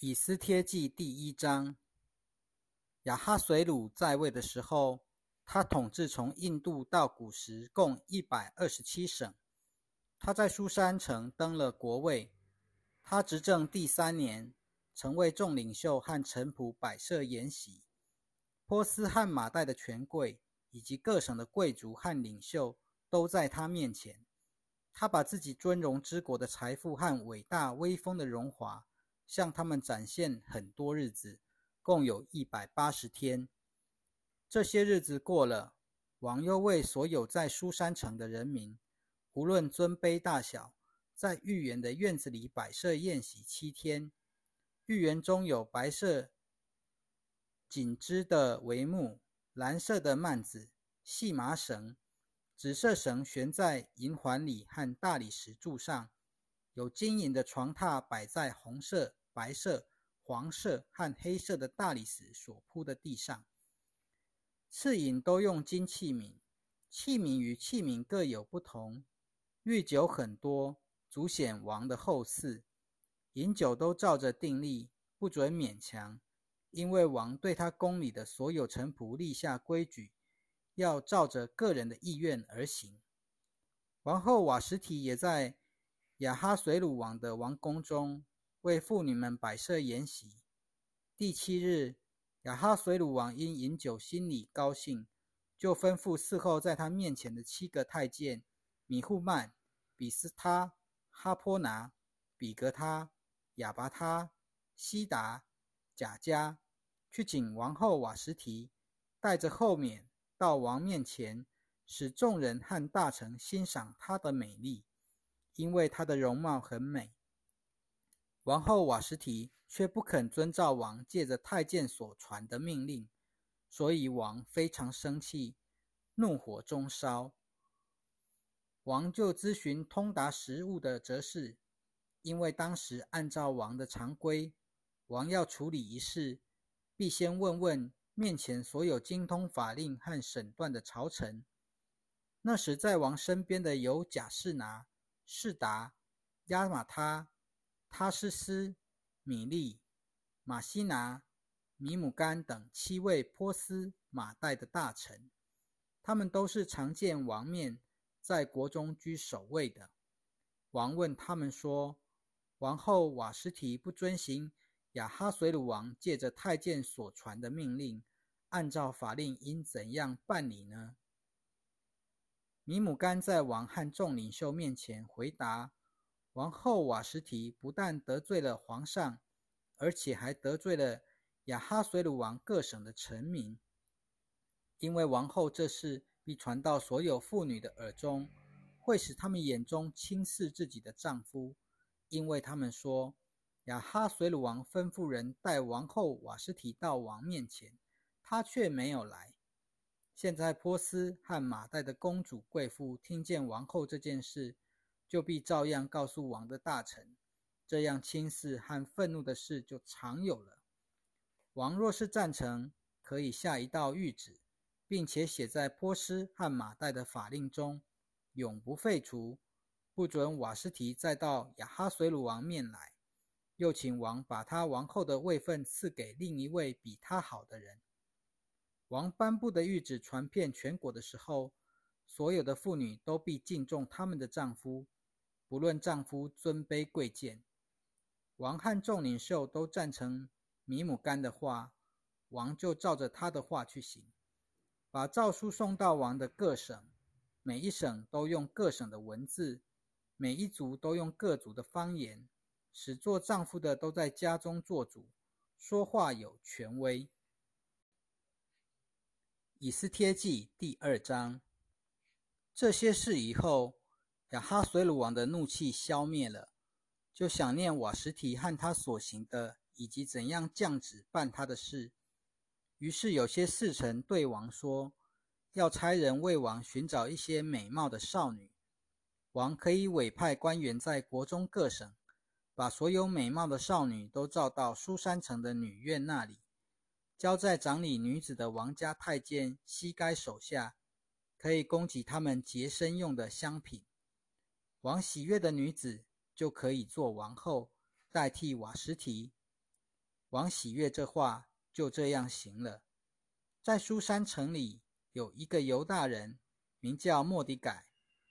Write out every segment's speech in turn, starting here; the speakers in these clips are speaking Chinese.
以斯帖记第一章，亚哈水鲁在位的时候，他统治从印度到古时共一百二十七省。他在苏山城登了国位。他执政第三年，曾为众领袖和臣仆摆设筵席。波斯和马代的权贵以及各省的贵族和领袖都在他面前。他把自己尊荣之国的财富和伟大威风的荣华。向他们展现很多日子，共有一百八十天。这些日子过了，王又为所有在苏山城的人民，无论尊卑大小，在御园的院子里摆设宴席七天。御园中有白色锦织的帷幕、蓝色的幔子、细麻绳、紫色绳悬在银环里和大理石柱上。有金银的床榻摆在红色、白色、黄色和黑色的大理石所铺的地上。赐饮都用金器皿，器皿与器皿各有不同。御酒很多，足显王的厚赐。饮酒都照着定例，不准勉强，因为王对他宫里的所有臣仆立下规矩，要照着个人的意愿而行。王后瓦什提也在。亚哈水鲁王的王宫中，为妇女们摆设筵席。第七日，亚哈水鲁王因饮酒心里高兴，就吩咐伺候在他面前的七个太监米户曼、比斯他、哈坡拿、比格他、亚拔他、西达、贾加，去请王后瓦什提带着后面到王面前，使众人和大臣欣赏她的美丽。因为她的容貌很美，王后瓦什提却不肯遵照王借着太监所传的命令，所以王非常生气，怒火中烧。王就咨询通达时务的哲士，因为当时按照王的常规，王要处理一事，必先问问面前所有精通法令和审断的朝臣。那时在王身边的有贾士拿。士达、亚马他、他斯斯、米利、马西拿、米姆干等七位波斯、马代的大臣，他们都是常见王面，在国中居首位的。王问他们说：“王后瓦什提不遵行亚哈水鲁王借着太监所传的命令，按照法令应怎样办理呢？”米姆干在王和众领袖面前回答：“王后瓦什提不但得罪了皇上，而且还得罪了亚哈水鲁王各省的臣民。因为王后这事必传到所有妇女的耳中，会使他们眼中轻视自己的丈夫。因为他们说，亚哈水鲁王吩咐人带王后瓦什提到王面前，他却没有来。”现在波斯和马代的公主贵妇听见王后这件事，就必照样告诉王的大臣，这样轻视和愤怒的事就常有了。王若是赞成，可以下一道谕旨，并且写在波斯和马代的法令中，永不废除，不准瓦斯提再到亚哈水鲁王面来。又请王把他王后的位分赐给另一位比他好的人。王颁布的谕旨传遍全国的时候，所有的妇女都必敬重他们的丈夫，不论丈夫尊卑贵贱。王和众领袖都赞成米姆干的话，王就照着他的话去行，把诏书送到王的各省，每一省都用各省的文字，每一族都用各族的方言，使做丈夫的都在家中做主，说话有权威。以斯帖记第二章，这些事以后，亚哈随鲁王的怒气消灭了，就想念瓦什提和他所行的，以及怎样降旨办他的事。于是有些侍臣对王说，要差人为王寻找一些美貌的少女，王可以委派官员在国中各省，把所有美貌的少女都召到苏山城的女院那里。交在掌理女子的王家太监西该手下，可以供给他们洁身用的香品。王喜悦的女子就可以做王后，代替瓦什提。王喜悦这话，就这样行了。在苏山城里有一个犹大人，名叫莫迪改，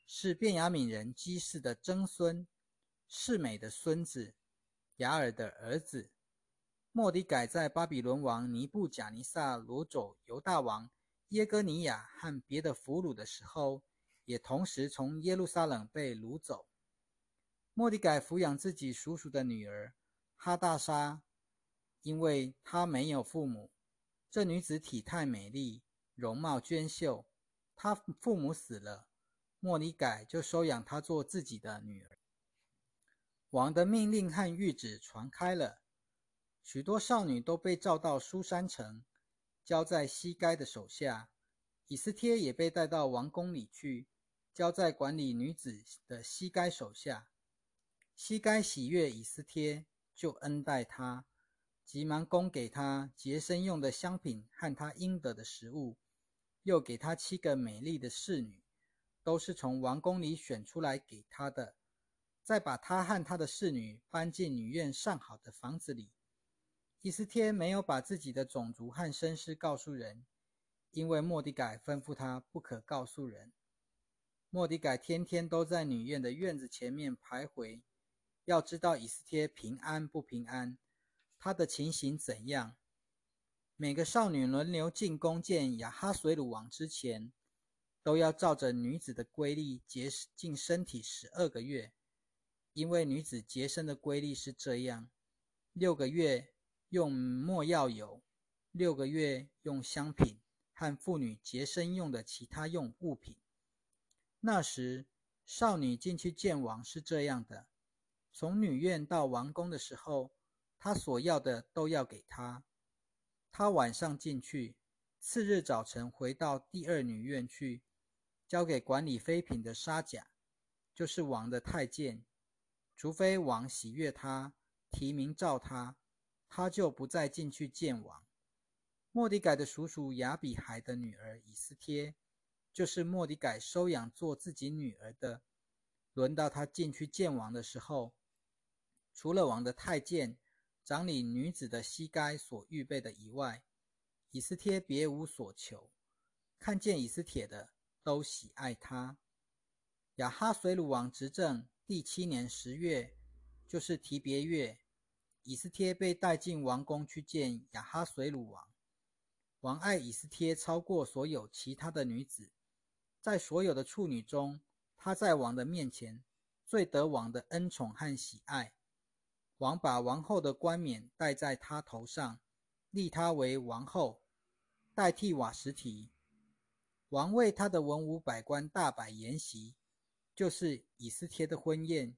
是便雅悯人基士的曾孙，世美的孙子，雅尔的儿子。莫迪改在巴比伦王尼布贾尼撒掳走犹大王耶哥尼亚和别的俘虏的时候，也同时从耶路撒冷被掳走。莫迪改抚养自己叔叔的女儿哈大莎，因为她没有父母。这女子体态美丽，容貌娟秀。她父母死了，莫尼改就收养她做自己的女儿。王的命令和谕旨传开了，许多少女都被召到苏山城，交在西该的手下。以斯帖也被带到王宫里去，交在管理女子的西该手下。西该喜悦以斯帖，就恩待她。急忙供给他洁身用的香品和他应得的食物，又给他七个美丽的侍女，都是从王宫里选出来给他的。再把他和他的侍女搬进女院上好的房子里。伊斯帖没有把自己的种族和身世告诉人，因为莫迪改吩咐他不可告诉人。莫迪改天天都在女院的院子前面徘徊，要知道伊斯帖平安不平安。他的情形怎样？每个少女轮流进宫见亚哈水鲁王之前，都要照着女子的规律洁进身体十二个月，因为女子洁身的规律是这样：六个月用没药油，六个月用香品和妇女洁身用的其他用物品。那时，少女进去见王是这样的：从女院到王宫的时候。她所要的都要给他。她晚上进去，次日早晨回到第二女院去，交给管理妃嫔的沙甲，就是王的太监。除非王喜悦他，提名召他，他就不再进去见王。莫迪改的叔叔亚比海的女儿以斯帖，就是莫迪改收养做自己女儿的。轮到他进去见王的时候，除了王的太监。长理女子的膝盖所预备的以外，以斯帖别无所求。看见以斯帖的都喜爱他。亚哈水鲁王执政第七年十月，就是提别月，以斯帖被带进王宫去见亚哈水鲁王。王爱以斯帖超过所有其他的女子，在所有的处女中，她在王的面前最得王的恩宠和喜爱。王把王后的冠冕戴在她头上，立她为王后，代替瓦什提。王为他的文武百官大摆筵席，就是以斯帖的婚宴，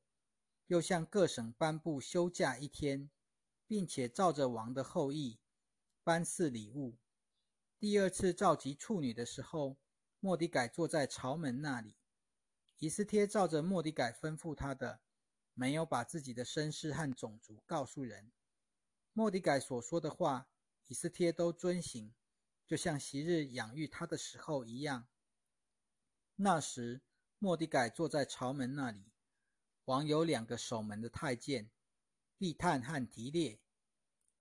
又向各省颁布休假一天，并且照着王的后裔颁赐礼物。第二次召集处女的时候，莫迪改坐在朝门那里。以斯帖照着莫迪改吩咐他的。没有把自己的身世和种族告诉人。莫迪改所说的话，以斯帖都遵行，就像昔日养育他的时候一样。那时，莫迪改坐在朝门那里，王有两个守门的太监，毕探和提列。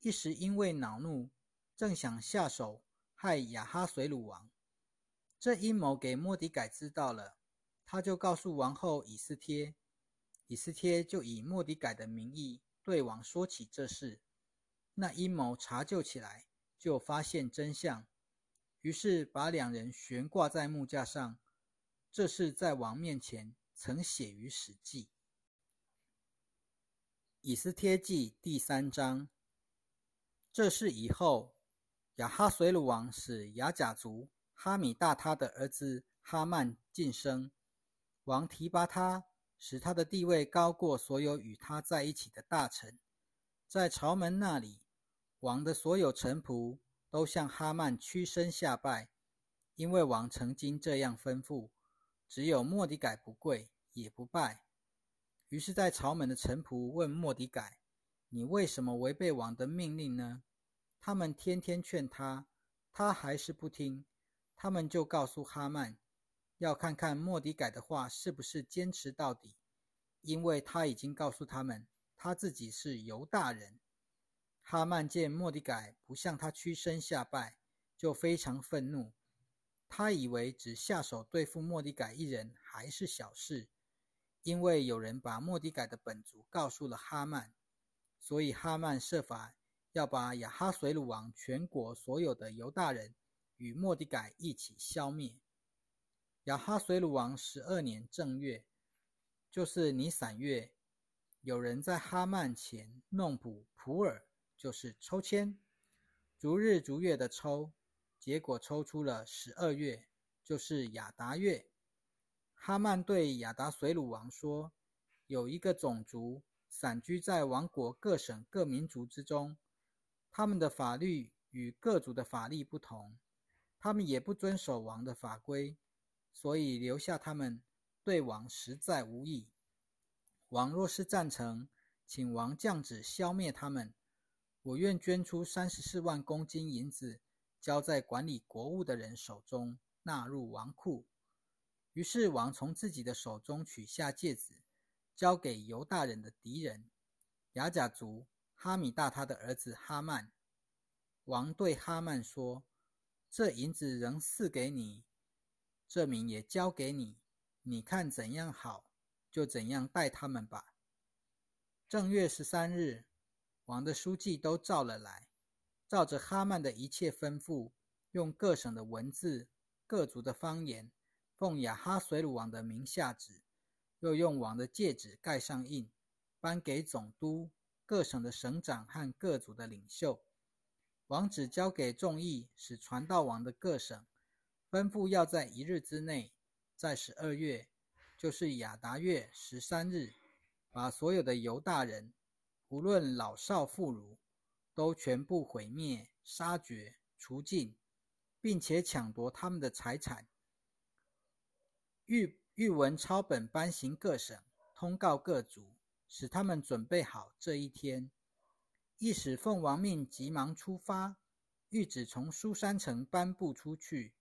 一时因为恼怒，正想下手害亚哈水鲁王。这阴谋给莫迪改知道了，他就告诉王后以斯帖。以斯帖就以莫迪改的名义对王说起这事，那阴谋查究起来，就发现真相，于是把两人悬挂在木架上。这事在王面前曾写于史记。以斯帖记第三章。这事以后，亚哈随鲁王使亚甲族哈米大他的儿子哈曼晋升，王提拔他。使他的地位高过所有与他在一起的大臣，在朝门那里，王的所有臣仆都向哈曼屈身下拜，因为王曾经这样吩咐。只有莫迪改不跪也不拜。于是，在朝门的臣仆问莫迪改：“你为什么违背王的命令呢？”他们天天劝他，他还是不听。他们就告诉哈曼。要看看莫迪改的话是不是坚持到底，因为他已经告诉他们他自己是犹大人。哈曼见莫迪改不向他屈身下拜，就非常愤怒。他以为只下手对付莫迪改一人还是小事，因为有人把莫迪改的本族告诉了哈曼，所以哈曼设法要把亚哈随鲁王全国所有的犹大人与莫迪改一起消灭。亚哈随鲁王十二年正月，就是尼散月，有人在哈曼前弄卜普尔，就是抽签，逐日逐月的抽。结果抽出了十二月，就是亚达月。哈曼对亚达随鲁王说：“有一个种族散居在王国各省各民族之中，他们的法律与各族的法律不同，他们也不遵守王的法规，所以留下他们对王实在无益。王若是赞成，请王降旨消灭他们，我愿捐出三十四万公斤银子。”交在管理国务的人手中，纳入王库。于是王从自己的手中取下戒指，交给犹大人的敌人雅甲族哈米大他的儿子哈曼。王对哈曼说：“这银子仍赐给你，这名也交给你，你看怎样好，就怎样待他们吧。”正月十三日，王的书记都召了来。照着哈曼的一切吩咐，用各省的文字、各族的方言，奉亚哈水鲁王的名下旨，又用王的戒指盖上印，颁给总督、各省的省长和各族的领袖。王旨交给众议，使传到王的各省，吩咐要在一日之内，在十二月，就是亚达月十三日，把所有的犹大人，无论老少妇孺。都全部毁灭、杀绝、除尽，并且抢夺他们的财产。玉玉文抄本颁行各省，通告各族，使他们准备好这一天。一使奉王命急忙出发，玉旨从苏山城颁布出去。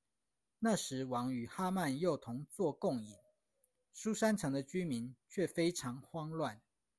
那时王与哈曼又同坐共饮，苏山城的居民却非常慌乱。